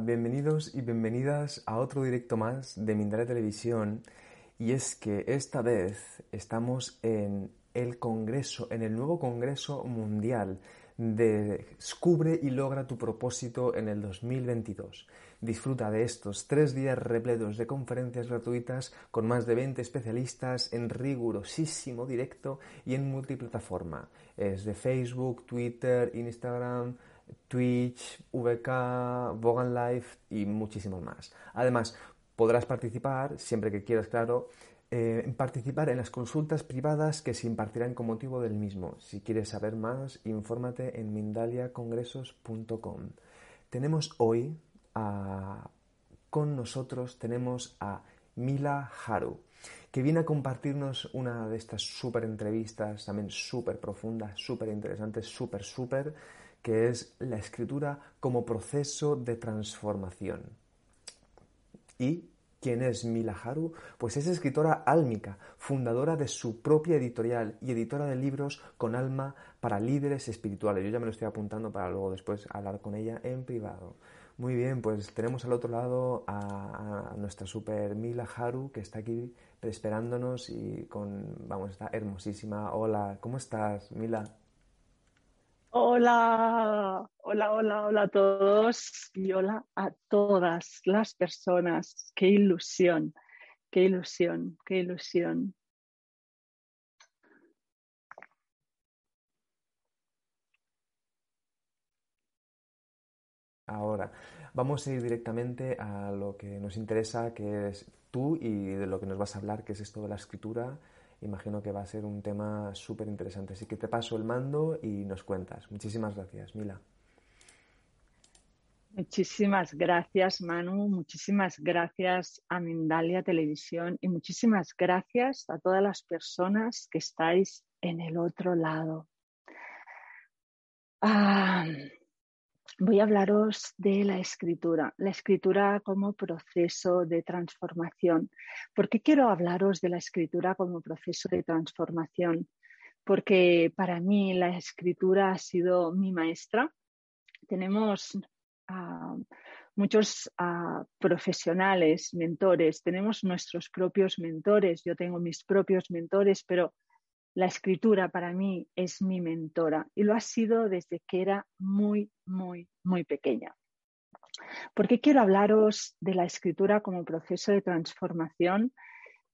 Bienvenidos y bienvenidas a otro directo más de Mindalia Televisión. Y es que esta vez estamos en el Congreso, en el nuevo Congreso Mundial de Descubre y logra tu propósito en el 2022. Disfruta de estos tres días repletos de conferencias gratuitas con más de 20 especialistas en rigurosísimo directo y en multiplataforma. Es de Facebook, Twitter, Instagram, Twitch, VK, Vogan Life y muchísimos más. Además, podrás participar, siempre que quieras, claro, eh, participar en las consultas privadas que se impartirán con motivo del mismo. Si quieres saber más, infórmate en mindaliacongresos.com. Tenemos hoy con nosotros, tenemos a Mila Haru, que viene a compartirnos una de estas súper entrevistas, también súper profundas, súper interesantes, súper, súper que es la escritura como proceso de transformación. ¿Y quién es Mila Haru? Pues es escritora álmica, fundadora de su propia editorial y editora de libros con alma para líderes espirituales. Yo ya me lo estoy apuntando para luego después hablar con ella en privado. Muy bien, pues tenemos al otro lado a, nuestra super Mila Haru que está aquí esperándonos y con, vamos, está hermosísima. Hola, ¿cómo estás, Mila? Hola, hola, hola, hola a todos y hola a todas las personas. Qué ilusión, qué ilusión, qué ilusión. Ahora, vamos a ir directamente a lo que nos interesa, que es tú y de lo que nos vas a hablar, que es esto de la escritura imagino que va a ser un tema súper interesante. Así que te paso el mando y nos cuentas. Muchísimas gracias, Mila. Muchísimas gracias, Manu. Muchísimas gracias a Mindalia Televisión y muchísimas gracias a todas las personas que estáis en el otro lado. Ah, voy a hablaros de la escritura, la escritura como proceso de transformación. ¿Por qué quiero hablaros de la escritura como proceso de transformación? Porque para mí la escritura ha sido mi maestra. Tenemos ah, muchos ah, profesionales, mentores, tenemos nuestros propios mentores, yo tengo mis propios mentores, pero la escritura para mí es mi mentora y lo ha sido desde que era muy, muy, muy pequeña. ¿Por qué quiero hablaros de la escritura como proceso de transformación?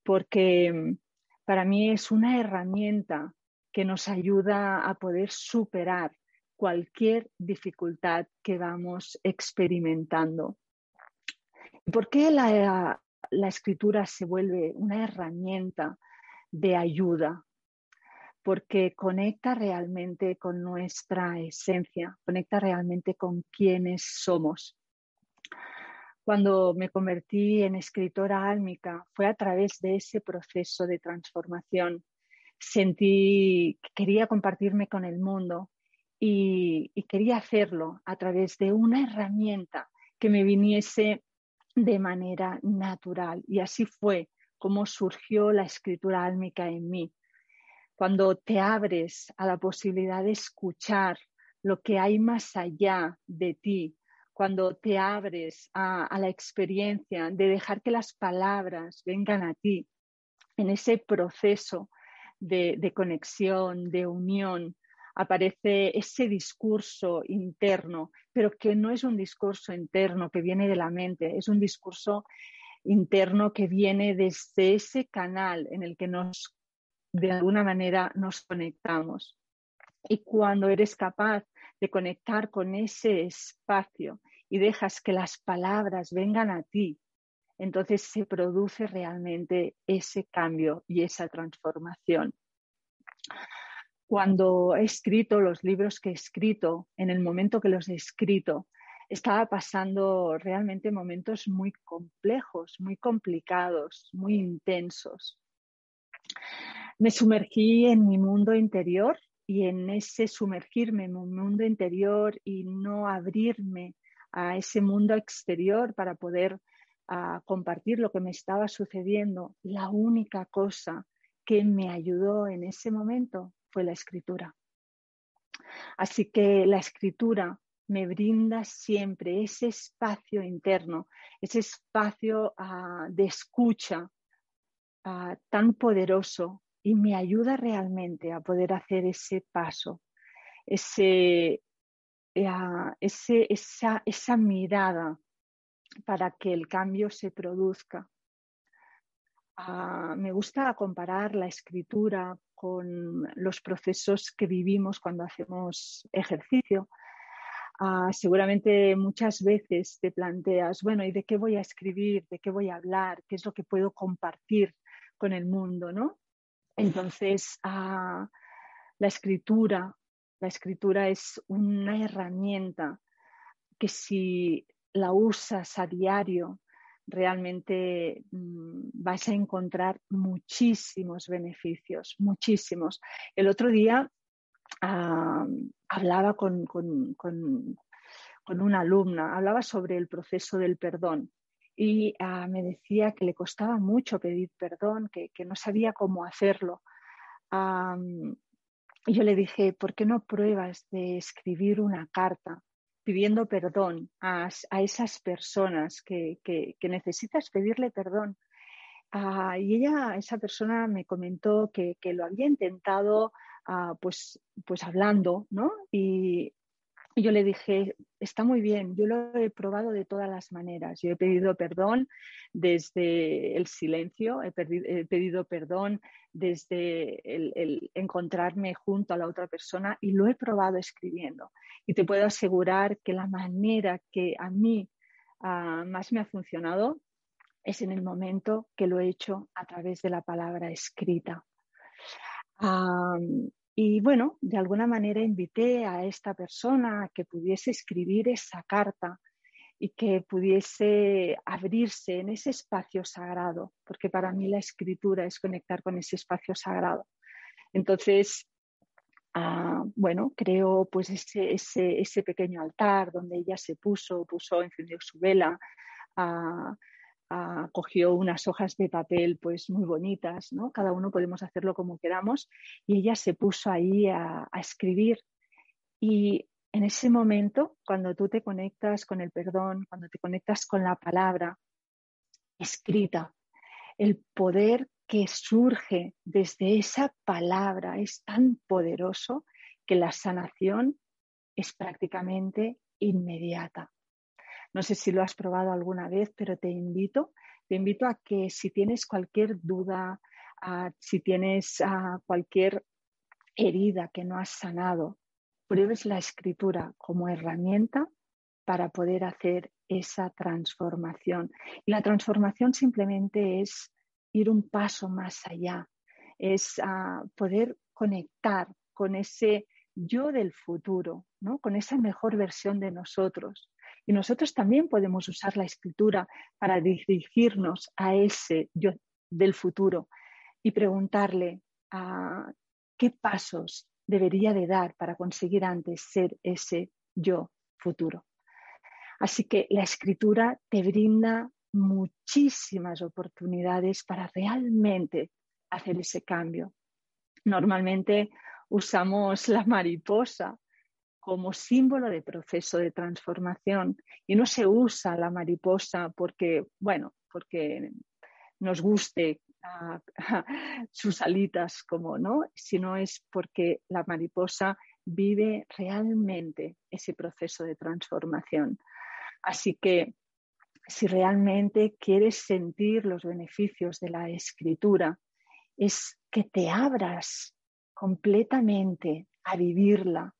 Porque mm, para mí es una herramienta que nos ayuda a poder superar cualquier dificultad que vamos experimentando. ¿Por qué la, la escritura se vuelve una herramienta de ayuda? Porque conecta realmente con nuestra esencia, conecta realmente con quienes somos. Cuando me convertí en escritora álmica fue a través de ese proceso de transformación. Sentí que quería compartirme con el mundo y, y quería hacerlo a través de una herramienta que me viniese de manera natural. Y así fue como surgió la escritura álmica en mí cuando te abres a la posibilidad de escuchar lo que hay más allá de ti, cuando te abres a, la experiencia de dejar que las palabras vengan a ti en ese proceso de, conexión, de unión, aparece ese discurso interno, pero que no es un discurso interno que viene de la mente, es un discurso interno que viene desde ese canal en el que nos de alguna manera nos conectamos. Y cuando eres capaz de conectar con ese espacio y dejas que las palabras vengan a ti, entonces se produce realmente ese cambio y esa transformación. Cuando he escrito los libros que he escrito, en el momento que los he escrito, estaba pasando realmente momentos muy complejos, muy complicados, muy intensos. Me sumergí en mi mundo interior y en ese sumergirme en mi mundo interior y no abrirme a ese mundo exterior para poder ah, compartir lo que me estaba sucediendo, la única cosa que me ayudó en ese momento fue la escritura. Así que la escritura me brinda siempre ese espacio interno, ese espacio ah, de escucha ah, tan poderoso y me ayuda realmente a poder hacer ese paso, ese, ah, esa, esa mirada para que el cambio se produzca. me gusta comparar la escritura con los procesos que vivimos cuando hacemos ejercicio. Ah, seguramente muchas veces te planteas, bueno, ¿y de qué voy a escribir? ¿De qué voy a hablar? ¿Qué es lo que puedo compartir con el mundo? ¿no? Entonces, ah, la escritura, la escritura es una herramienta que si la usas a diario, realmente mm, vas a encontrar muchísimos beneficios, muchísimos. El otro día ah, hablaba con, una alumna, hablaba sobre el proceso del perdón y ah, me decía que le costaba mucho pedir perdón, que, no sabía cómo hacerlo. y yo le dije, ¿por qué no pruebas de escribir una carta pidiendo perdón a, esas personas que, necesitas pedirle perdón? Ah, y ella, esa persona me comentó que, que lo había intentado pues, pues hablando, ¿no? Yo le dije, está muy bien, yo lo he probado de todas las maneras. Yo he pedido perdón desde el silencio, he, pedido perdón desde el, encontrarme junto a la otra persona y lo he probado escribiendo. Y te puedo asegurar que la manera que a mí más me ha funcionado es en el momento que lo he hecho a través de la palabra escrita. Y bueno, de alguna manera invité a esta persona a que pudiese escribir esa carta y que pudiese abrirse en ese espacio sagrado, porque para mí la escritura es conectar con ese espacio sagrado. Entonces, ah, bueno, creo pues ese, ese, pequeño altar donde ella se puso, puso, encendió su vela, ah, cogió unas hojas de papel pues muy bonitas, ¿no? Cada uno podemos hacerlo como queramos y ella se puso ahí a, escribir y en ese momento, cuando tú te conectas con el perdón, cuando te conectas con la palabra escrita, el poder que surge desde esa palabra es tan poderoso que la sanación es prácticamente inmediata. No sé si lo has probado alguna vez, pero te invito, te invito a que si tienes cualquier duda, si tienes cualquier herida que no has sanado, pruebes la escritura como herramienta para poder hacer esa transformación. Y la transformación simplemente es ir un paso más allá, es poder conectar con ese yo del futuro, ¿no? con esa mejor versión de nosotros, y nosotros también podemos usar la escritura para dirigirnos a ese yo del futuro y preguntarle a ah, qué pasos debería de dar para conseguir antes ser ese yo futuro. Así que la escritura te brinda muchísimas oportunidades para realmente hacer ese cambio. Normalmente usamos la mariposa como símbolo de proceso de transformación y no se usa la mariposa porque, bueno, porque nos guste sus alitas como, ¿no? Sino es porque la mariposa vive realmente ese proceso de transformación. Así que si realmente quieres sentir los beneficios de la escritura, es que te abras completamente a vivirla,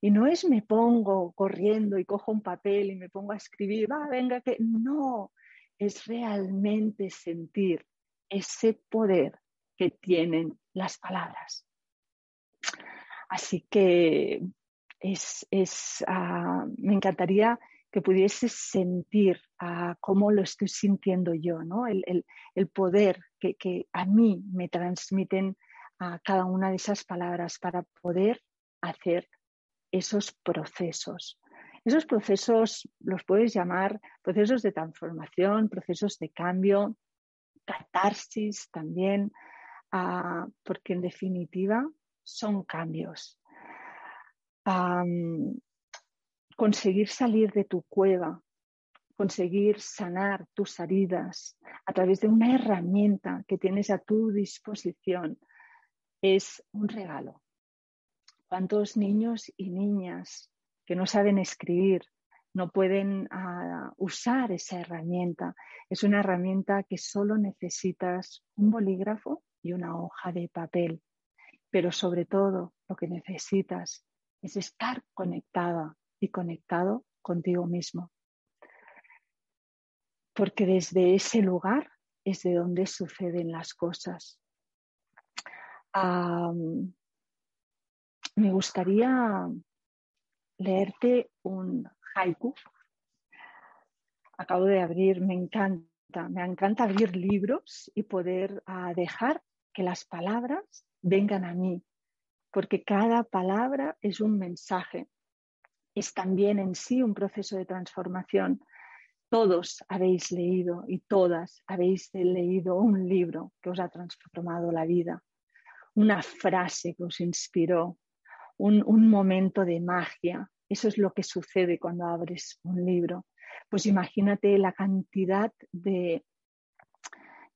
y no es me pongo corriendo y cojo un papel y me pongo a escribir, va, venga, que no, es realmente sentir ese poder que tienen las palabras. Así que es, ah, me encantaría que pudieses sentir uh, cómo lo estoy sintiendo yo, ¿no? el, poder que, que, a mí me transmiten a cada una de esas palabras para poder hacer esos procesos. Esos procesos los puedes llamar procesos de transformación, procesos de cambio, catarsis también, ah, porque en definitiva son cambios. conseguir salir de tu cueva, conseguir sanar tus heridas a través de una herramienta que tienes a tu disposición es un regalo. ¿Cuántos niños y niñas que no saben escribir no pueden uh, usar esa herramienta? Es una herramienta que solo necesitas un bolígrafo y una hoja de papel. Pero sobre todo lo que necesitas es estar conectada y conectado contigo mismo. Porque desde ese lugar es de donde suceden las cosas. Me gustaría leerte un haiku. Acabo de abrir, me encanta, me encanta abrir libros y poder ah, dejar que las palabras vengan a mí, porque cada palabra es un mensaje, es también en sí un proceso de transformación. Todos habéis leído y todas habéis leído un libro que os ha transformado la vida, una frase que os inspiró, un, un momento de magia. Eso es lo que sucede cuando abres un libro. Pues imagínate la cantidad de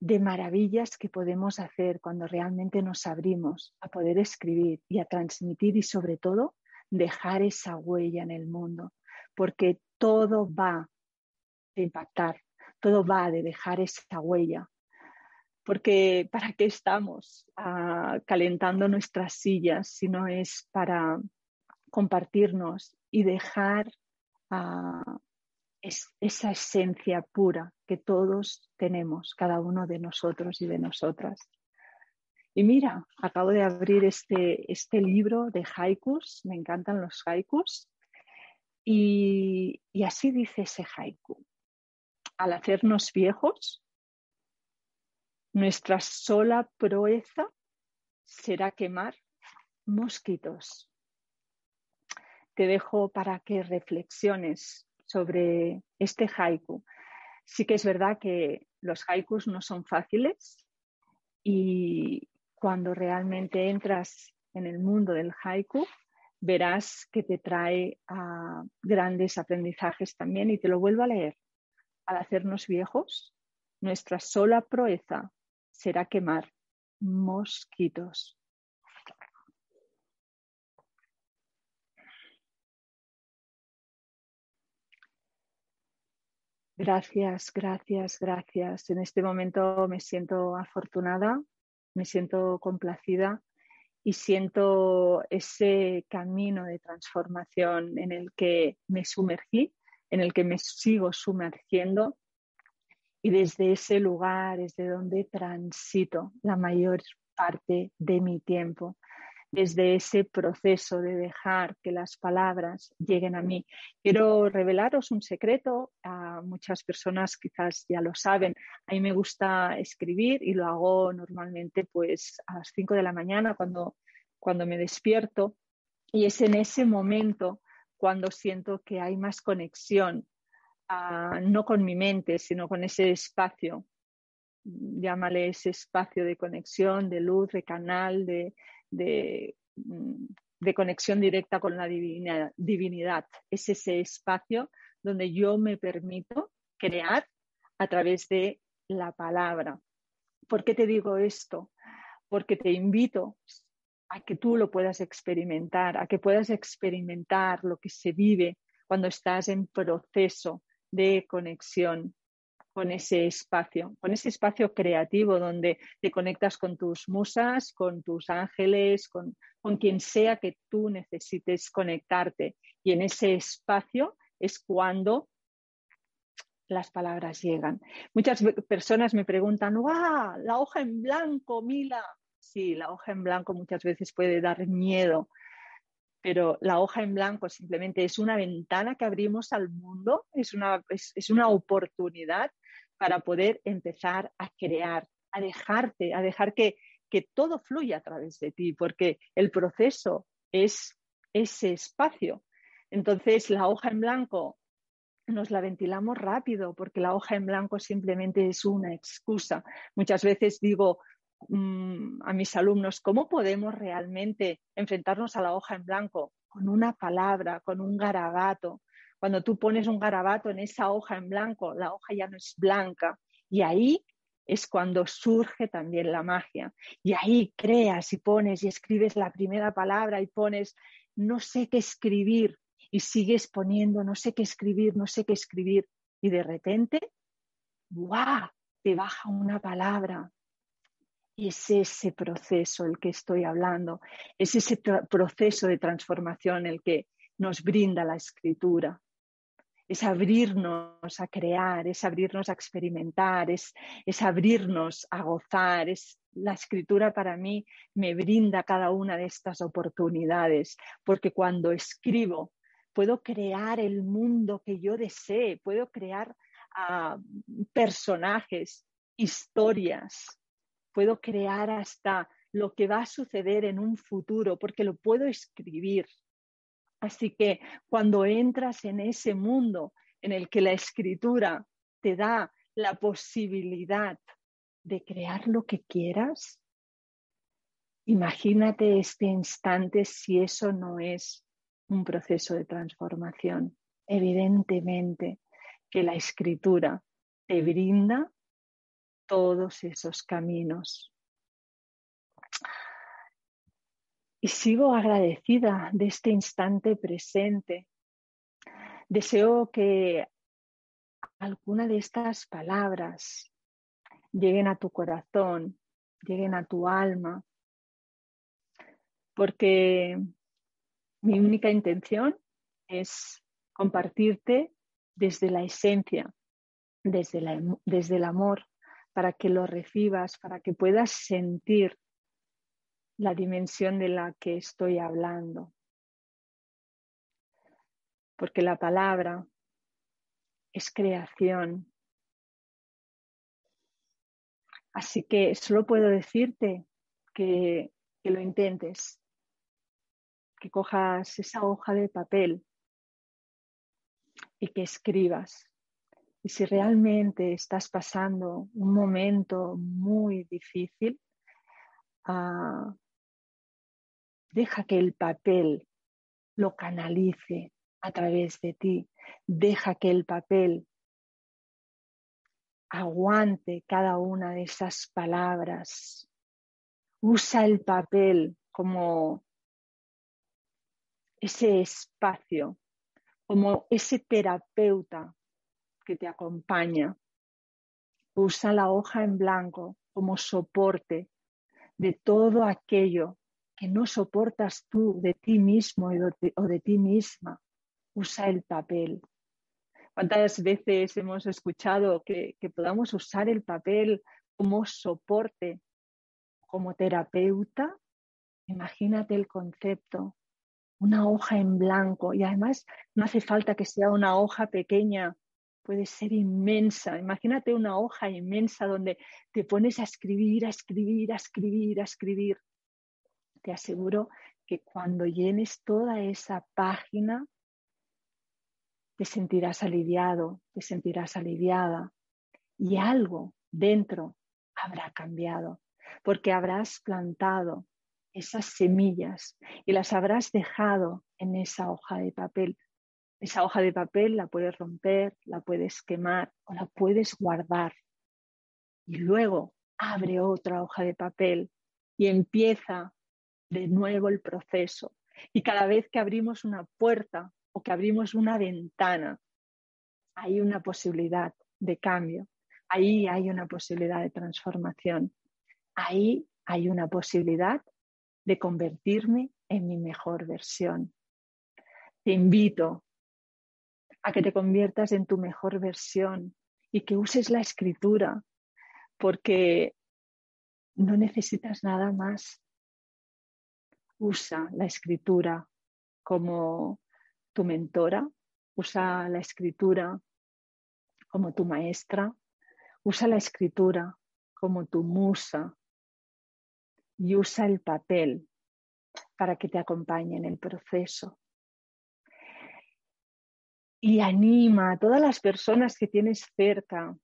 de maravillas que podemos hacer cuando realmente nos abrimos a poder escribir y a transmitir y sobre todo dejar esa huella en el mundo, porque todo va de impactar, todo va de dejar esa huella. Porque ¿para qué estamos ah, calentando nuestras sillas si no es para compartirnos y dejar es esa esencia pura que todos tenemos, cada uno de nosotros y de nosotras. Y mira, acabo de abrir este, este libro de haikus, me encantan los haikus, y, y así dice ese haiku. Al hacernos viejos, nuestra sola proeza será quemar mosquitos. Te dejo para que reflexiones sobre este haiku. Sí que es verdad que los haikus no son fáciles y cuando realmente entras en el mundo del haiku, verás que te trae a grandes aprendizajes también y te lo vuelvo a leer. Al hacernos viejos, nuestra sola proeza será quemar mosquitos. Gracias, gracias, gracias. En este momento me siento afortunada, me siento complacida y siento ese camino de transformación en el que me sumergí, en el que me sigo sumergiendo y desde ese lugar es de donde transito la mayor parte de mi tiempo. Desde ese proceso de dejar que las palabras lleguen a mí. Quiero revelaros un secreto, a muchas personas quizás ya lo saben, a mí me gusta escribir y lo hago normalmente pues a las 5 de la mañana cuando, cuando me despierto. Y es en ese momento cuando siento que hay más conexión, no con mi mente, sino con ese espacio llámale ese espacio de conexión, de luz, de canal, de, Mm, de, conexión directa con la divinidad. Es ese espacio donde yo me permito crear a través de la palabra. ¿Por qué te digo esto? Porque te invito a que tú lo puedas experimentar, a que puedas experimentar lo que se vive cuando estás en proceso de conexión con ese espacio, con ese espacio creativo donde te conectas con tus musas, con tus ángeles, con, con quien sea que tú necesites conectarte. Y en ese espacio es cuando las palabras llegan. Muchas personas me preguntan, ¡ah! La hoja en blanco, Mila. Sí, la hoja en blanco muchas veces puede dar miedo, pero la hoja en blanco simplemente es una ventana que abrimos al mundo, es una, es una oportunidad para poder empezar a crear, a dejarte, a dejar que, que todo fluya a través de ti, porque el proceso es ese espacio. Entonces, la hoja en blanco nos la ventilamos rápido porque la hoja en blanco simplemente es una excusa. Muchas veces digo mm, a mis alumnos, ¿cómo podemos realmente enfrentarnos a la hoja en blanco? Con una palabra, con un garabato, Cuando tú pones un garabato en esa hoja en blanco, la hoja ya no es blanca y ahí es cuando surge también la magia. Y ahí creas y pones y escribes la primera palabra y pones no sé qué escribir y sigues poniendo no sé qué escribir, no sé qué escribir y de repente, ¡guau! Te baja una palabra. Es ese proceso el que estoy hablando, es ese proceso de transformación el que nos brinda la escritura es abrirnos a crear, es abrirnos a experimentar, es, es abrirnos a gozar. Es, la escritura para mí me brinda cada una de estas oportunidades, porque cuando escribo puedo crear el mundo que yo desee, puedo crear ah, personajes, historias, puedo crear hasta lo que va a suceder en un futuro, porque lo puedo escribir. Así que cuando entras en ese mundo en el que la escritura te da la posibilidad de crear lo que quieras, imagínate este instante si eso no es un proceso de transformación. Evidentemente que la escritura te brinda todos esos caminos. y sigo agradecida de este instante presente. Deseo que alguna de estas palabras lleguen a tu corazón, lleguen a tu alma, porque mi única intención es compartirte desde la esencia, desde, desde el amor, para que lo recibas, para que puedas sentir la dimensión de la que estoy hablando. Porque la palabra es creación. Así que solo puedo decirte que, que lo intentes, que cojas esa hoja de papel y que escribas. Y si realmente estás pasando un momento muy difícil, uh, Deja que el papel lo canalice a través de ti. Deja que el papel aguante cada una de esas palabras. Usa el papel como ese espacio, como ese terapeuta que te acompaña. Usa la hoja en blanco como soporte de todo aquello que no soportas tú de ti mismo o de ti misma, usa el papel. ¿Cuántas veces hemos escuchado que, que podamos usar el papel como soporte, como terapeuta? Imagínate el concepto, una hoja en blanco y además no hace falta que sea una hoja pequeña, puede ser inmensa. Imagínate una hoja inmensa donde te pones a escribir, a escribir, a escribir, a escribir te aseguro que cuando llenes toda esa página, te sentirás aliviado, te sentirás aliviada y algo dentro habrá cambiado, porque habrás plantado esas semillas y las habrás dejado en esa hoja de papel. Esa hoja de papel la puedes romper, la puedes quemar o la puedes guardar. Y luego abre otra hoja de papel y empieza de nuevo el proceso. Y cada vez que abrimos una puerta o que abrimos una ventana, hay una posibilidad de cambio, ahí hay una posibilidad de transformación, ahí hay una posibilidad de convertirme en mi mejor versión. Te invito a que te conviertas en tu mejor versión y que uses la escritura, porque no necesitas nada más usa la escritura como tu mentora, usa la escritura como tu maestra, usa la escritura como tu musa y usa el papel para que te acompañe en el proceso. Y anima a todas las personas que tienes cerca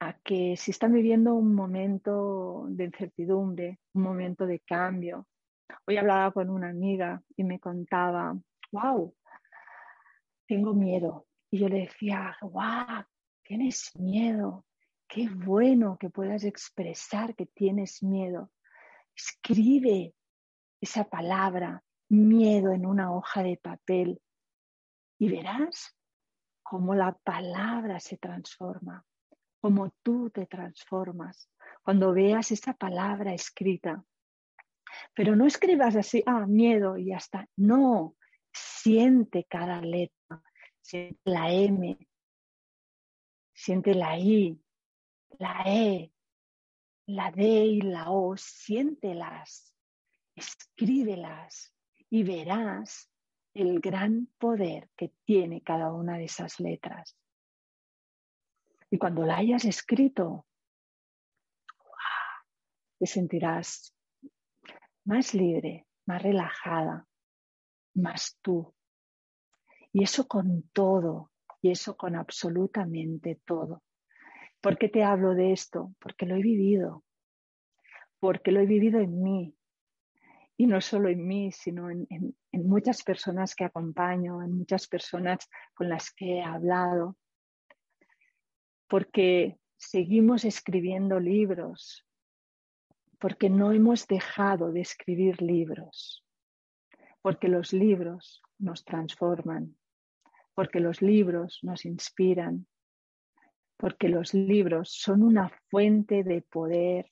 a que si están viviendo un momento de incertidumbre, un momento de cambio, Hoy hablaba con una amiga y me contaba, wow, tengo miedo. Y yo le decía, guau, tienes miedo. Qué bueno que puedas expresar que tienes miedo. Escribe esa palabra, miedo, en una hoja de papel y verás cómo la palabra se transforma, cómo tú te transformas cuando veas esa palabra escrita. Pero no escribas así, ah, miedo y ya está. No, siente cada letra, siente la M, siente la I, la E, la D y la O, siéntelas, escríbelas y verás el gran poder que tiene cada una de esas letras. Y cuando la hayas escrito, te sentirás más libre, más relajada, más tú. Y eso con todo, y eso con absolutamente todo. ¿Por qué te hablo de esto? Porque lo he vivido, porque lo he vivido en mí, y no solo en mí, sino en, muchas personas que acompaño, en muchas personas con las que he hablado, porque seguimos escribiendo libros, porque no hemos dejado de escribir libros, porque los libros nos transforman, porque los libros nos inspiran, porque los libros son una fuente de poder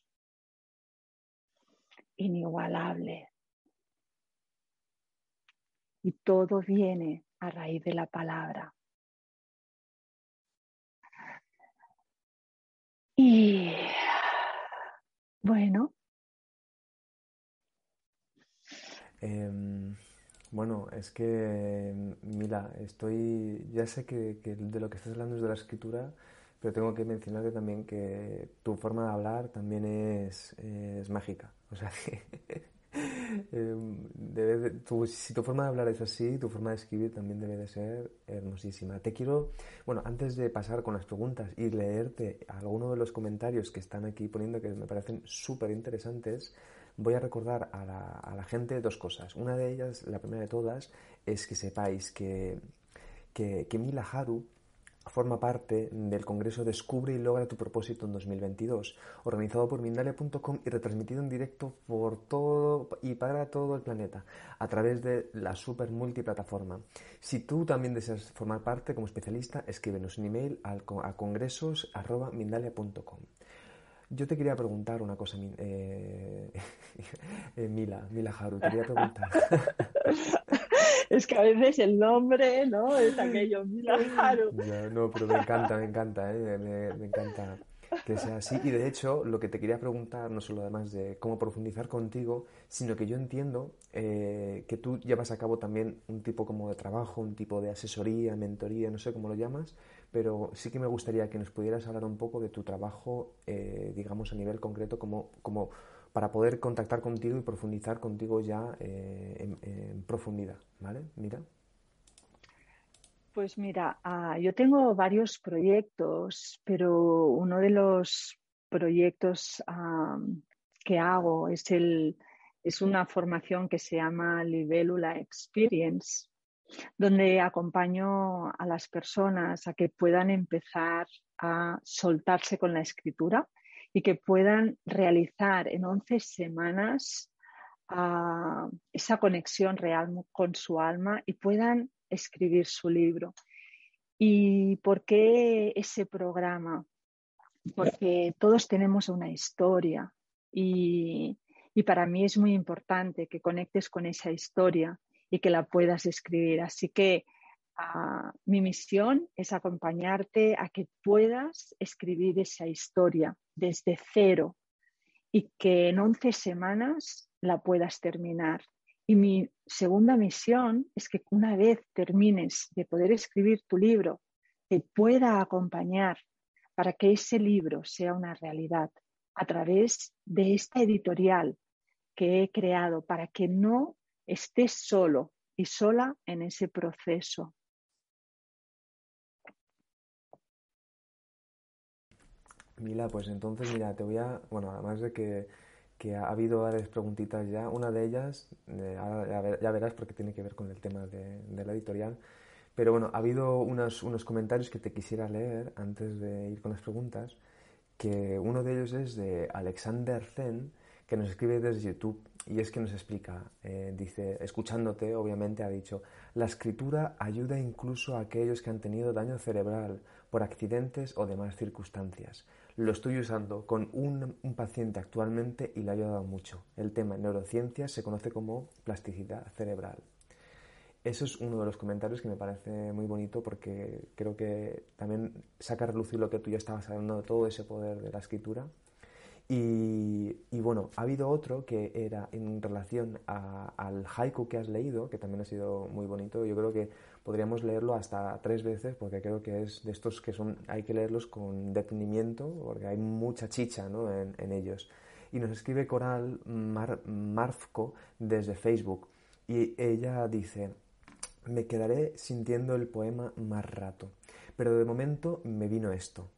inigualable. Y todo viene a raíz de la palabra. Y bueno. Em, bueno, es que, mira, estoy, ya sé que, de lo que estás hablando es de la escritura, pero tengo que mencionarte también que tu forma de hablar también es, es mágica. O sea Em, si tu forma de hablar es así, tu forma de escribir también debe de ser hermosísima. Te quiero, bueno, antes de pasar con las preguntas y leerte algunos de los comentarios que están aquí poniendo que me parecen súper interesantes, voy a recordar a la, a la, gente dos cosas. Una de ellas, la primera de todas, es que sepáis que, que, que Mila Haru forma parte del Congreso Descubre y Logra tu Propósito en 2022, organizado por Mindalia.com y retransmitido en directo por todo y para todo el planeta a través de la super multiplataforma. Si tú también deseas formar parte como especialista, escríbenos un email a congresos.mindalia.com. Yo te quería preguntar una cosa, eh, eh, Mila, Mila Haru, te quería preguntar. es que a veces el nombre, ¿no? Es aquello, claro. no, pero me encanta, me encanta, ¿eh? me, encanta que sea así. Y de hecho, lo que te quería preguntar, no solo además de cómo profundizar contigo, sino que yo entiendo eh, que tú llevas a cabo también un tipo como de trabajo, un tipo de asesoría, mentoría, no sé cómo lo llamas, pero sí que me gustaría que nos pudieras hablar un poco de tu trabajo, eh, digamos, a nivel concreto, como, como para poder contactar contigo y profundizar contigo ya eh, en, profundidad, ¿vale? Mira. Pues mira, ah, yo tengo varios proyectos, pero uno de los proyectos que hago es, el, es una formación que se llama Libélula Experience, donde acompaño a las personas a que puedan empezar a soltarse con la escritura y que puedan realizar en 11 semanas ah, esa conexión real con su alma y puedan escribir su libro. ¿Y por qué ese programa? Porque todos tenemos una historia y, y para mí es muy importante que conectes con esa historia y que la puedas escribir. Así que ah, mi misión es acompañarte a que puedas escribir esa historia desde cero y que en 11 semanas la puedas terminar. Y mi segunda misión es que una vez termines de poder escribir tu libro, te pueda acompañar para que ese libro sea una realidad a través de esta editorial que he creado para que no estés solo y sola en ese proceso. Mila, pues entonces, mira, te voy a, bueno, además de que, ha habido varias preguntitas ya, una de ellas, eh, ya verás porque tiene que ver con el tema de, la editorial, Pero bueno, ha habido unos, unos comentarios que te quisiera leer antes de ir con las preguntas, que uno de ellos es de Alexander Zen, que nos escribe desde YouTube y es que nos explica, eh, dice, escuchándote, obviamente ha dicho, la escritura ayuda incluso a aquellos que han tenido daño cerebral por accidentes o demás circunstancias. Lo estoy usando con un, paciente actualmente y le ha ayudado mucho. El tema en neurociencias se conoce como plasticidad cerebral. Eso es uno de los comentarios que me parece muy bonito porque creo que también saca a relucir lo que tú ya estabas hablando de todo ese poder de la escritura y, bueno, ha habido otro que era en relación al haiku que has leído, que también ha sido muy bonito. Yo creo que podríamos leerlo hasta tres veces, porque creo que es de estos que son, hay que leerlos con detenimiento, porque hay mucha chicha ¿no? en, ellos. Y nos escribe Coral Marfco desde Facebook. Y ella dice, me quedaré sintiendo el poema más rato, pero de momento me vino esto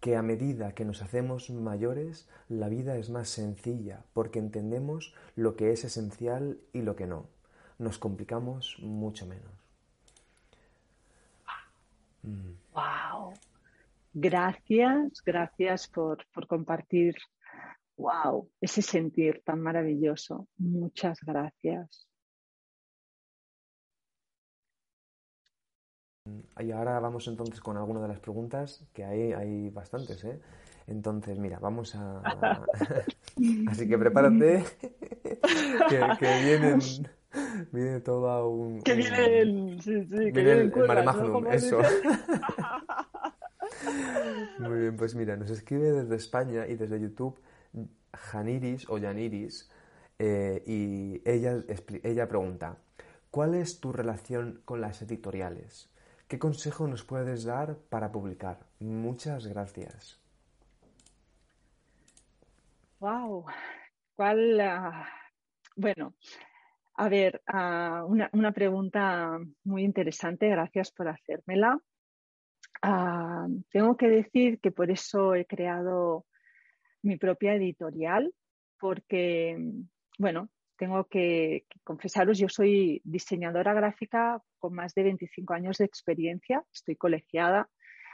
que a medida que nos hacemos mayores, la vida es más sencilla porque entendemos lo que es esencial y lo que no. Nos complicamos mucho menos. Wow. Gracias, gracias por, por compartir. Wow, ese sentir tan maravilloso. Muchas gracias. Y ahora vamos entonces con alguna de las preguntas, que hay, hay bastantes, ¿eh? Entonces, mira, vamos a... Así que prepárate, que, vienen... Viene todo un... Que viene el... Sí, sí, que viene el, el eso. Muy bien, pues mira, nos escribe desde España y desde YouTube Janiris o Janiris eh, y ella, ella pregunta, ¿cuál es tu relación con las editoriales? ¿Qué consejo nos puedes dar para publicar? Muchas gracias. Wow. ¿Cuál? Ah, bueno, a ver, ah, una, pregunta muy interesante. Gracias por hacérmela. Ah, tengo que decir que por eso he creado mi propia editorial, porque, bueno, tengo que, confesaros, yo soy diseñadora gráfica con más de 25 años de experiencia, estoy colegiada,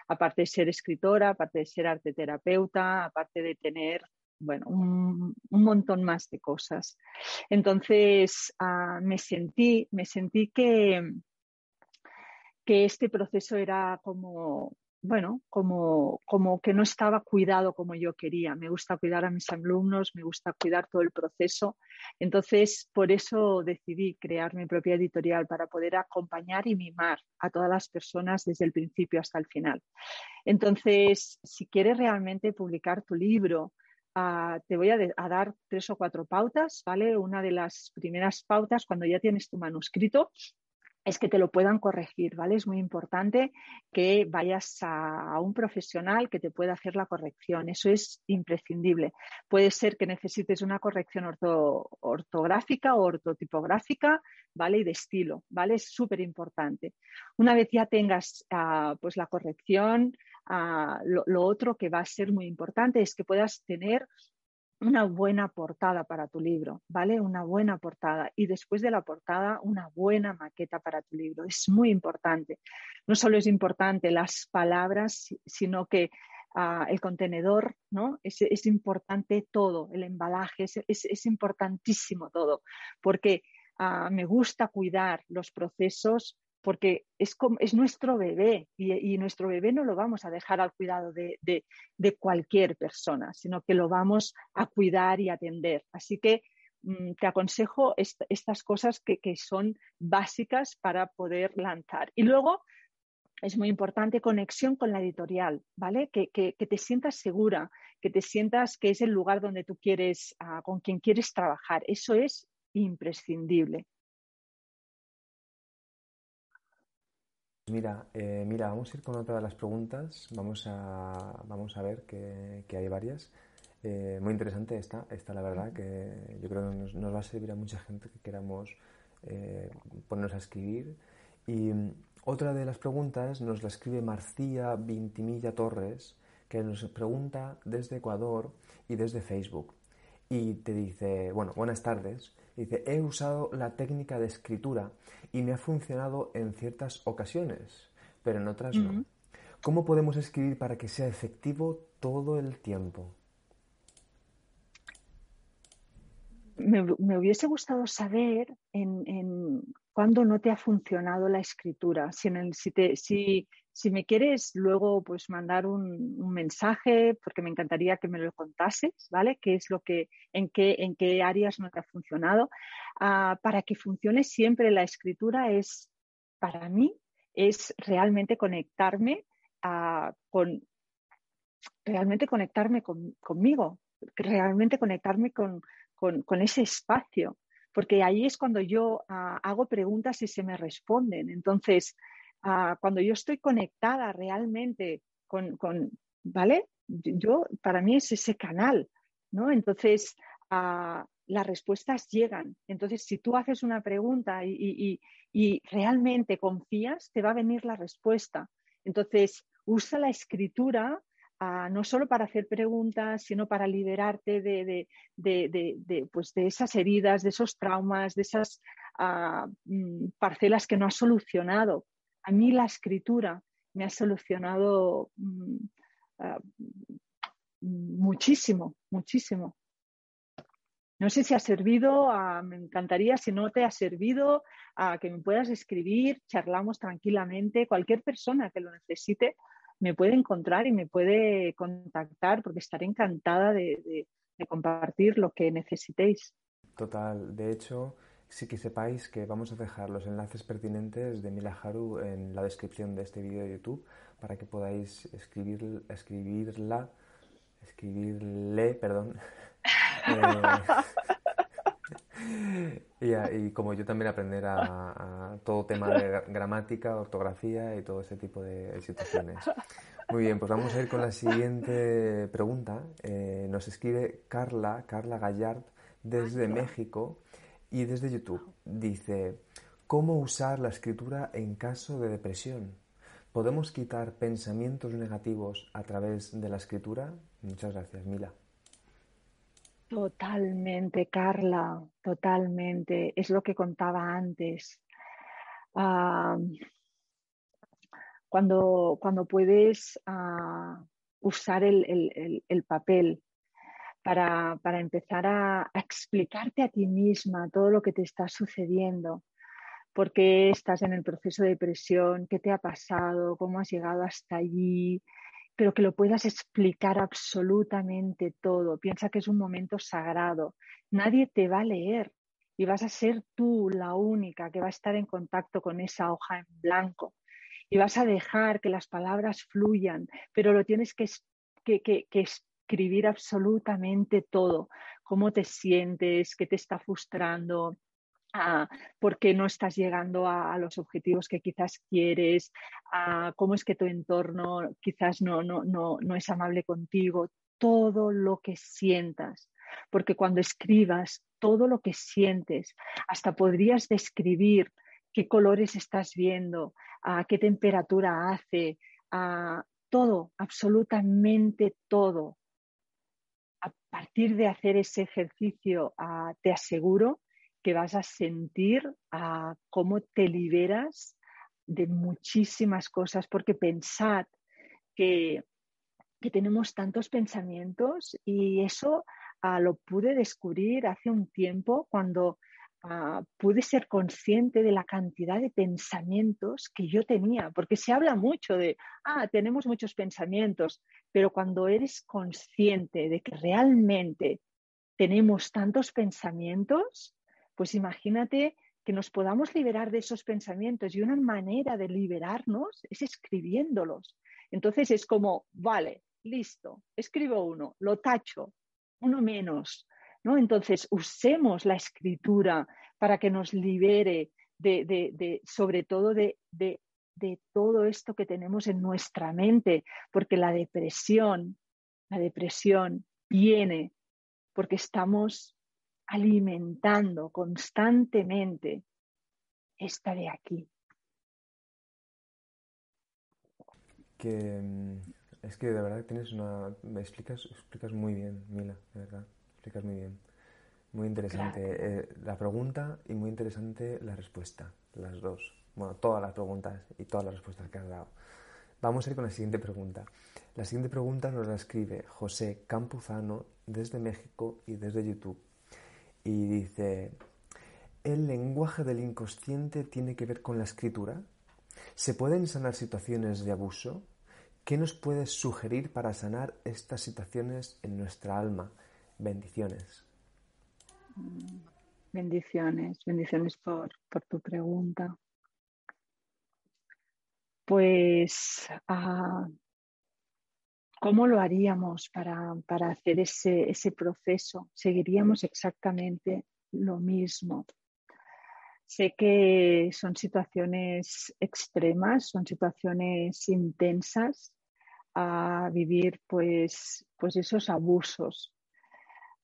aparte de ser escritora, aparte de ser arte terapeuta, aparte de tener bueno, un, montón más de cosas. Entonces ah, me sentí, me sentí que, que este proceso era como bueno, como, como que no estaba cuidado como yo quería. Me gusta cuidar a mis alumnos, me gusta cuidar todo el proceso. Entonces, por eso decidí crear mi propia editorial para poder acompañar y mimar a todas las personas desde el principio hasta el final. Entonces, si quieres realmente publicar tu libro, ah, te voy a, a, dar tres o cuatro pautas, ¿vale? Una de las primeras pautas, cuando ya tienes tu manuscrito, es que te lo puedan corregir, ¿vale? Es muy importante que vayas a, un profesional que te pueda hacer la corrección. Eso es imprescindible. Puede ser que necesites una corrección ortográfica o ortotipográfica, ¿vale? Y de estilo, ¿vale? Es súper importante. Una vez ya tengas ah, pues la corrección, ah, lo otro que va a ser muy importante es que puedas tener una buena portada para tu libro, ¿vale? Una buena portada. Y después de la portada, una buena maqueta para tu libro. Es muy importante. No solo es importante las palabras, sino que ah, el contenedor, ¿no? Es, importante todo, el embalaje, es, importantísimo todo, porque ah, me gusta cuidar los procesos porque es, es nuestro bebé y, nuestro bebé no lo vamos a dejar al cuidado de, cualquier persona, sino que lo vamos a cuidar y atender. Así que mm, te aconsejo estas cosas que, son básicas para poder lanzar. Y luego es muy importante conexión con la editorial, ¿vale? Que, te sientas segura, que te sientas que es el lugar donde tú quieres, ah, con quien quieres trabajar. Eso es imprescindible. Mira, eh, mira, vamos a ir con otra de las preguntas. Vamos a, vamos a ver que, hay varias. Eh, muy interesante esta, esta la verdad, que yo creo que nos, va a servir a mucha gente que queramos eh, ponernos a escribir. Y mm, otra de las preguntas nos la escribe Marcía Vintimilla Torres, que nos pregunta desde Ecuador y desde Facebook. Y te dice, bueno, buenas tardes. Dice, he usado la técnica de escritura y me ha funcionado en ciertas ocasiones, pero en otras no. ¿Cómo podemos escribir para que sea efectivo todo el tiempo? Me, hubiese gustado saber en, cuándo no te ha funcionado la escritura. Si, en el, si, te, si, si me quieres luego pues mandar un, mensaje, porque me encantaría que me lo contases, ¿vale? ¿Qué es lo que, en qué, en qué áreas no te ha funcionado? Ah, para que funcione siempre la escritura es, para mí, es realmente conectarme ah, con, realmente conectarme conmigo, realmente conectarme con, ese espacio, porque ahí es cuando yo ah, hago preguntas y se me responden. Entonces, cuando yo estoy conectada realmente con, ¿vale? Yo, para mí es ese canal, ¿no? Entonces, las respuestas llegan. Entonces, si tú haces una pregunta y, realmente confías, te va a venir la respuesta. Entonces, usa la escritura no solo para hacer preguntas, sino para liberarte de, pues de esas heridas, de esos traumas, de esas mm, parcelas que no has solucionado a mí la escritura me ha solucionado mm, ah, muchísimo, muchísimo. No sé si ha servido, me encantaría, si no te ha servido, a que me puedas escribir, charlamos tranquilamente. Cualquier persona que lo necesite me puede encontrar y me puede contactar porque estaré encantada de compartir lo que necesitéis. Total, de hecho, sí que sepáis que vamos a dejar los enlaces pertinentes de Mila Haru en la descripción de este vídeo de YouTube para que podáis escribir, escribirla, escribirle, perdón. Eh, y, como yo también aprender a, todo tema de gramática, ortografía y todo ese tipo de situaciones. Muy bien, pues vamos a ir con la siguiente pregunta. Eh, nos escribe Carla, Carla Gallard, desde México y desde YouTube dice, ¿cómo usar la escritura en caso de depresión? ¿Podemos quitar pensamientos negativos a través de la escritura? Muchas gracias, Mila. Totalmente, Carla, totalmente. Es lo que contaba antes. cuando, cuando puedes ah, usar el papel para, para empezar a, explicarte a ti misma todo lo que te está sucediendo, por qué estás en el proceso de depresión, qué te ha pasado, cómo has llegado hasta allí, pero que lo puedas explicar absolutamente todo. Piensa que es un momento sagrado. Nadie te va a leer y vas a ser tú la única que va a estar en contacto con esa hoja en blanco. Y vas a dejar que las palabras fluyan, pero lo tienes que, que, que, que escribir absolutamente todo, cómo te sientes, qué te está frustrando, ah, por qué no estás llegando a, los objetivos que quizás quieres, ah, cómo es que tu entorno quizás no, no, no, no es amable contigo, todo lo que sientas. Porque cuando escribas todo lo que sientes, hasta podrías describir qué colores estás viendo, a qué temperatura hace, a todo, absolutamente todo a partir de hacer ese ejercicio, ah, te aseguro que vas a sentir ah, cómo te liberas de muchísimas cosas, porque pensad que, tenemos tantos pensamientos y eso ah, lo pude descubrir hace un tiempo cuando pude ser consciente de la cantidad de pensamientos que yo tenía, porque se habla mucho de, ah, tenemos muchos pensamientos, pero cuando eres consciente de que realmente tenemos tantos pensamientos, pues imagínate que nos podamos liberar de esos pensamientos y una manera de liberarnos es escribiéndolos. Entonces es como, vale, listo, escribo uno, lo tacho, uno menos, ¿no? Entonces, usemos la escritura para que nos libere de, sobre todo de, de, todo esto que tenemos en nuestra mente, porque la depresión, la depresión viene porque estamos alimentando constantemente esta de aquí. Que mm, es que de verdad tienes una. Me explicas, explicas muy bien, Mila, de verdad explicas muy bien. Muy interesante eh, la pregunta y muy interesante la respuesta, las dos. Bueno, todas las preguntas y todas las respuestas que has dado. Vamos a ir con la siguiente pregunta. La siguiente pregunta nos la escribe José Campuzano desde México y desde YouTube. Y dice, ¿el lenguaje del inconsciente tiene que ver con la escritura? ¿Se pueden sanar situaciones de abuso? ¿Qué nos puedes sugerir para sanar estas situaciones en nuestra alma? Bendiciones. Bendiciones, bendiciones por, tu pregunta. Pues, ah, ¿cómo lo haríamos para, hacer ese, ese proceso? Seguiríamos exactamente lo mismo. Sé que son situaciones extremas, son situaciones intensas a vivir pues, pues esos abusos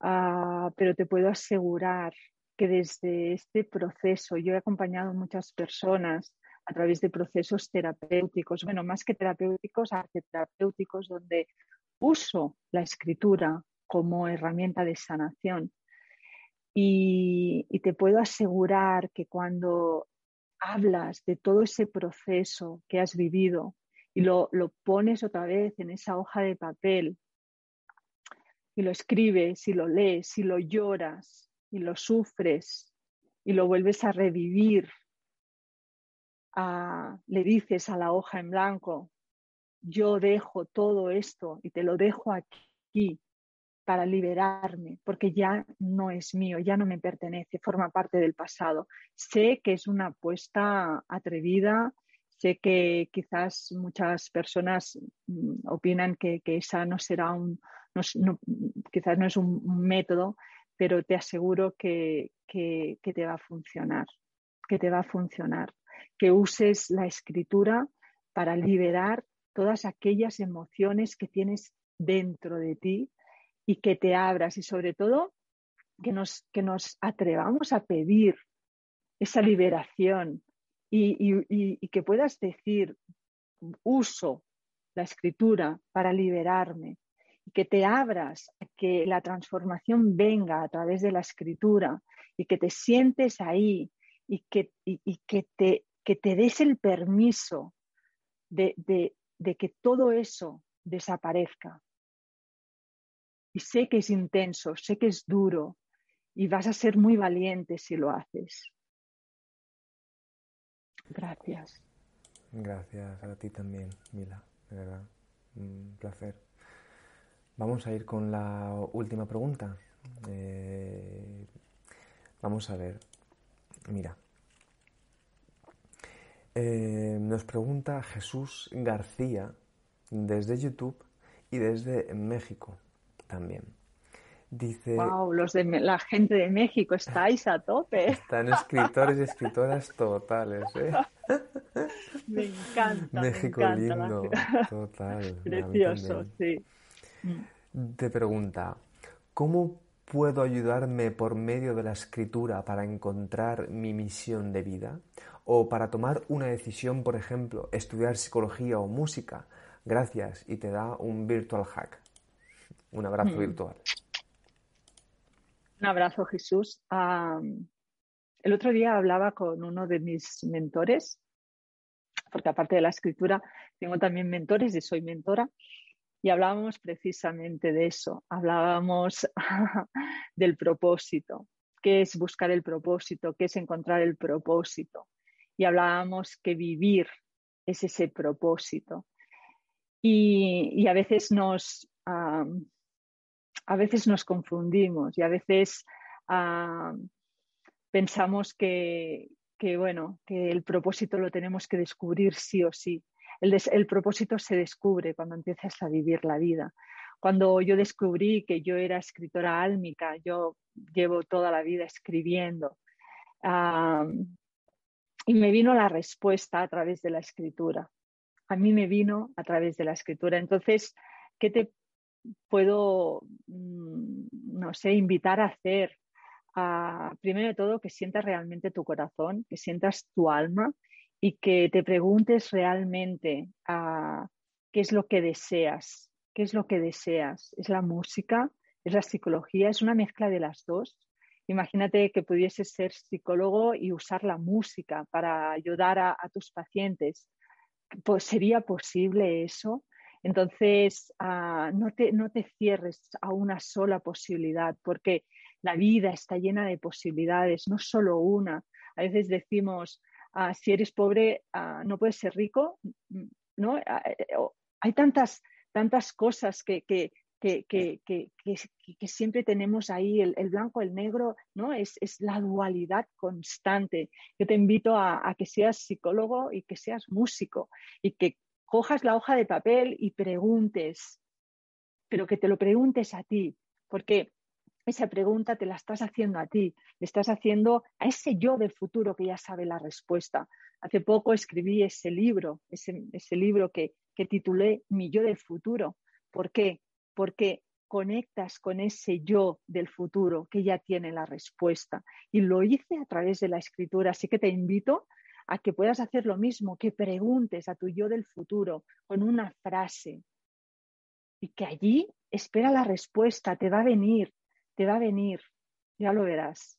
Ah, pero te puedo asegurar que desde este proceso, yo he acompañado a muchas personas a través de procesos terapéuticos, bueno, más que terapéuticos, terapéuticos donde uso la escritura como herramienta de sanación. Y, y, te puedo asegurar que cuando hablas de todo ese proceso que has vivido y lo, lo pones otra vez en esa hoja de papel y lo escribes y lo lees y lo lloras y lo sufres y lo vuelves a revivir, le dices a la hoja en blanco, yo dejo todo esto y te lo dejo aquí para liberarme, porque ya no es mío, ya no me pertenece, forma parte del pasado. Sé que es una apuesta atrevida, sé que quizás muchas personas mm, opinan que esa no será un, quizás no es un, método, pero te aseguro que, te va a funcionar, que te va a funcionar, que uses la escritura para liberar todas aquellas emociones que tienes dentro de ti y que te abras y sobre todo que nos, que nos atrevamos a pedir esa liberación y que puedas decir, uso la escritura para liberarme, que te abras que la transformación venga a través de la escritura y que te sientes ahí y que, que, te, que te des el permiso de, de que todo eso desaparezca. Y sé que es intenso, sé que es duro y vas a ser muy valiente si lo haces. Gracias. Gracias a ti también, Mila, de verdad. Un placer. Vamos a ir con la última pregunta. Eh, vamos a ver. Mira. Eh, nos pregunta Jesús García desde YouTube y desde México también. Dice. ¡Wow! Los de la gente de México estáis a tope. Están escritores y escritoras totales, ¿eh? Me encanta. México lindo, total. Precioso, sí. Te pregunta, ¿cómo puedo ayudarme por medio de la escritura para encontrar mi misión de vida? O para tomar una decisión, por ejemplo, estudiar psicología o música. Gracias y te da un virtual hack. Un abrazo mm. virtual. Un abrazo, Jesús. el otro día hablaba con uno de mis mentores, porque aparte de la escritura, tengo también mentores y soy mentora. Y hablábamos precisamente de eso, hablábamos del propósito, qué es buscar el propósito, qué es encontrar el propósito. Y hablábamos que vivir es ese propósito. Y, a veces nos a veces nos confundimos y a veces pensamos que, que, bueno, que el propósito lo tenemos que descubrir sí o sí el, propósito se descubre cuando empiezas a vivir la vida. Cuando yo descubrí que yo era escritora álmica, yo llevo toda la vida escribiendo. y me vino la respuesta a través de la escritura. A mí me vino a través de la escritura. Entonces, ¿qué te puedo, mm, no sé, invitar a hacer? primero de todo, que sientas realmente tu corazón, que sientas tu alma y que te preguntes realmente ah, qué es lo que deseas, qué es lo que deseas. ¿Es la música? ¿Es la psicología? ¿Es una mezcla de las dos? Imagínate que pudieses ser psicólogo y usar la música para ayudar a, tus pacientes. Pues sería posible eso. Entonces, ah, no, te, no te cierres a una sola posibilidad, porque la vida está llena de posibilidades, no solo una. A veces decimos, ah, si eres pobre, ah, no puedes ser rico. ¿no? Eh, hay tantas, tantas cosas que, que, que, que, siempre tenemos ahí, el, el, blanco, el negro, ¿no? Es, es, la dualidad constante. Yo te invito a, a, que seas psicólogo y que seas músico y que cojas la hoja de papel y preguntes, pero que te lo preguntes a ti, porque esa pregunta te la estás haciendo a ti, le estás haciendo a ese yo del futuro que ya sabe la respuesta. Hace poco escribí ese libro, ese, libro que, que titulé Mi yo del futuro. ¿Por qué? porque conectas con ese yo del futuro que ya tiene la respuesta. Y lo hice a través de la escritura, así que te invito a que puedas hacer lo mismo, que preguntes a tu yo del futuro con una frase y que allí espera la respuesta, te va a venir, te va a venir, ya lo verás.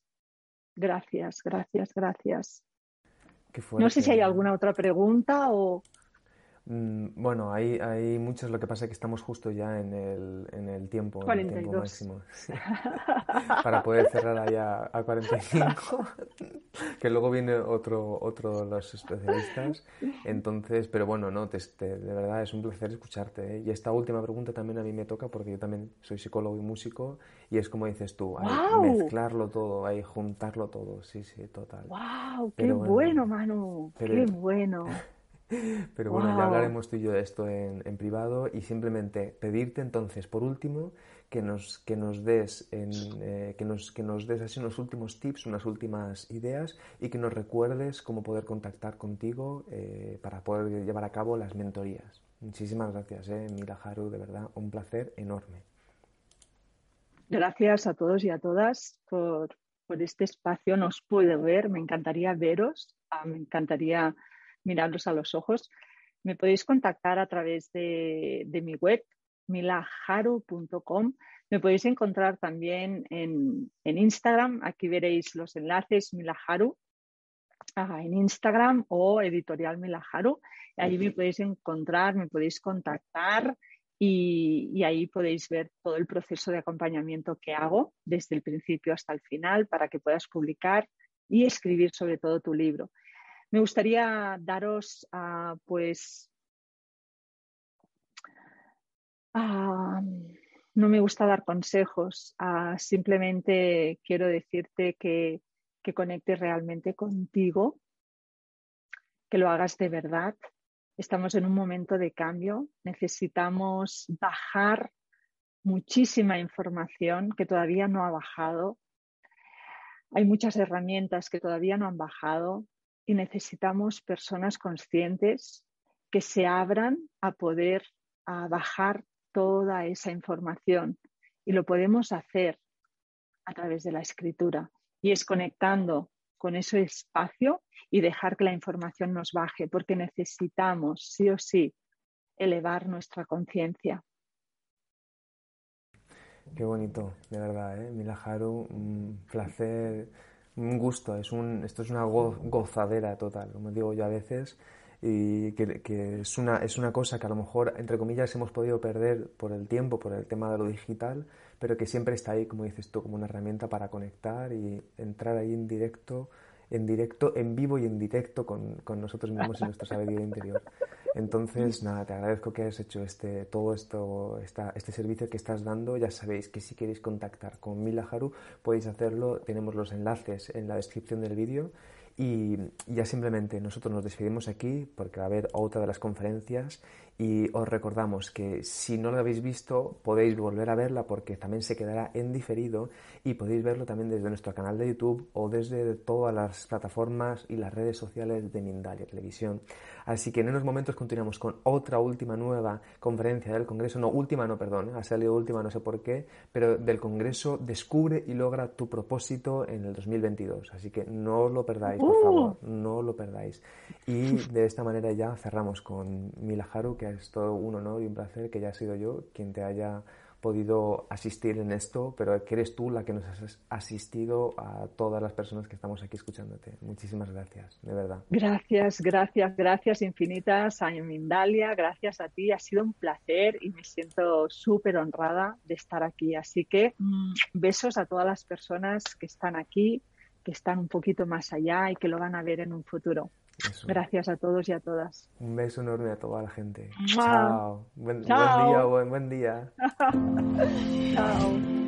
Gracias, gracias, gracias. No sé si hay alguna otra pregunta o... Mm, bueno, hay, hay muchos, lo que pasa es que estamos justo ya en el, en el tiempo, En el tiempo máximo. Para poder cerrar ahí a, 45, que luego viene otro, otro de los especialistas. Entonces, pero bueno, no, te, de verdad es un placer escucharte. ¿eh? Y esta última pregunta también a mí me toca porque yo también soy psicólogo y músico y es como dices tú, mezclarlo todo, hay juntarlo todo, sí, sí, total. ¡Wow! ¡Qué bueno, Manu! ¡Qué bueno! Pero bueno, ya hablaremos tú y yo de esto en, privado y simplemente pedirte entonces, por último, que nos, que nos des eh, que, nos, que nos des así unos últimos tips, unas últimas ideas y que nos recuerdes cómo poder contactar contigo eh, para poder llevar a cabo las mentorías. Muchísimas gracias, eh, Haru, de verdad, un placer enorme. Gracias a todos y a todas por, por este espacio. Nos puede ver, me encantaría veros, ah, me encantaría mirarlos a los ojos. Me podéis contactar a través de, mi web, milaharu.com. Me podéis encontrar también en, Instagram. Aquí veréis los enlaces Milaharu ah, en Instagram o editorial Milaharu. Allí me podéis encontrar, me podéis contactar y, y, ahí podéis ver todo el proceso de acompañamiento que hago desde el principio hasta el final para que puedas publicar y escribir sobre todo tu libro. Me gustaría daros, ah, pues, ah, no me gusta dar consejos, ah, simplemente quiero decirte que, que conectes realmente contigo, que lo hagas de verdad. Estamos en un momento de cambio, necesitamos bajar muchísima información que todavía no ha bajado. Hay muchas herramientas que todavía no han bajado y necesitamos personas conscientes que se abran a poder a bajar toda esa información y lo podemos hacer a través de la escritura y es conectando con ese espacio y dejar que la información nos baje porque necesitamos sí o sí elevar nuestra conciencia. Qué bonito, de verdad, ¿eh? Milaharu, un placer un gusto, es un, esto es una gozadera total, como digo yo a veces, y que, es, una, es una cosa que a lo mejor, entre comillas, hemos podido perder por el tiempo, por el tema de lo digital, pero que siempre está ahí, como dices tú, como una herramienta para conectar y entrar ahí en directo, en directo, en vivo y en directo con, con nosotros mismos y nuestra sabiduría interior. Entonces, nada, te agradezco que hayas hecho este, todo esto, esta, este servicio que estás dando. Ya sabéis que si queréis contactar con Mila Haru, podéis hacerlo. Tenemos los enlaces en la descripción del vídeo. Y ya simplemente nosotros nos despedimos aquí porque va a haber otra de las conferencias y os recordamos que si no lo habéis visto podéis volver a verla porque también se quedará en diferido y podéis verlo también desde nuestro canal de YouTube o desde todas las plataformas y las redes sociales de Mindalia Televisión. Así que en unos momentos continuamos con otra última nueva conferencia del Congreso, no última, no, perdón, ha salido última, no sé por qué, pero del Congreso Descubre y logra tu propósito en el 2022. Así que no lo perdáis, por uh. favor, no lo perdáis. Y de esta manera ya cerramos con Mila Haru, que es todo un honor y un placer que ya ha sido yo quien te haya podido asistir en esto, pero que eres tú la que nos has asistido a todas las personas que estamos aquí escuchándote. Muchísimas gracias, de verdad. Gracias, gracias, gracias infinitas a Mindalia, gracias a ti. Ha sido un placer y me siento súper honrada de estar aquí. Así que mm, besos a todas las personas que están aquí, que están un poquito más allá y que lo van a ver en un futuro. Gracias a todos y a todas. Un beso enorme a toda la gente. Chao. Buen, día, buen, buen día. Chao.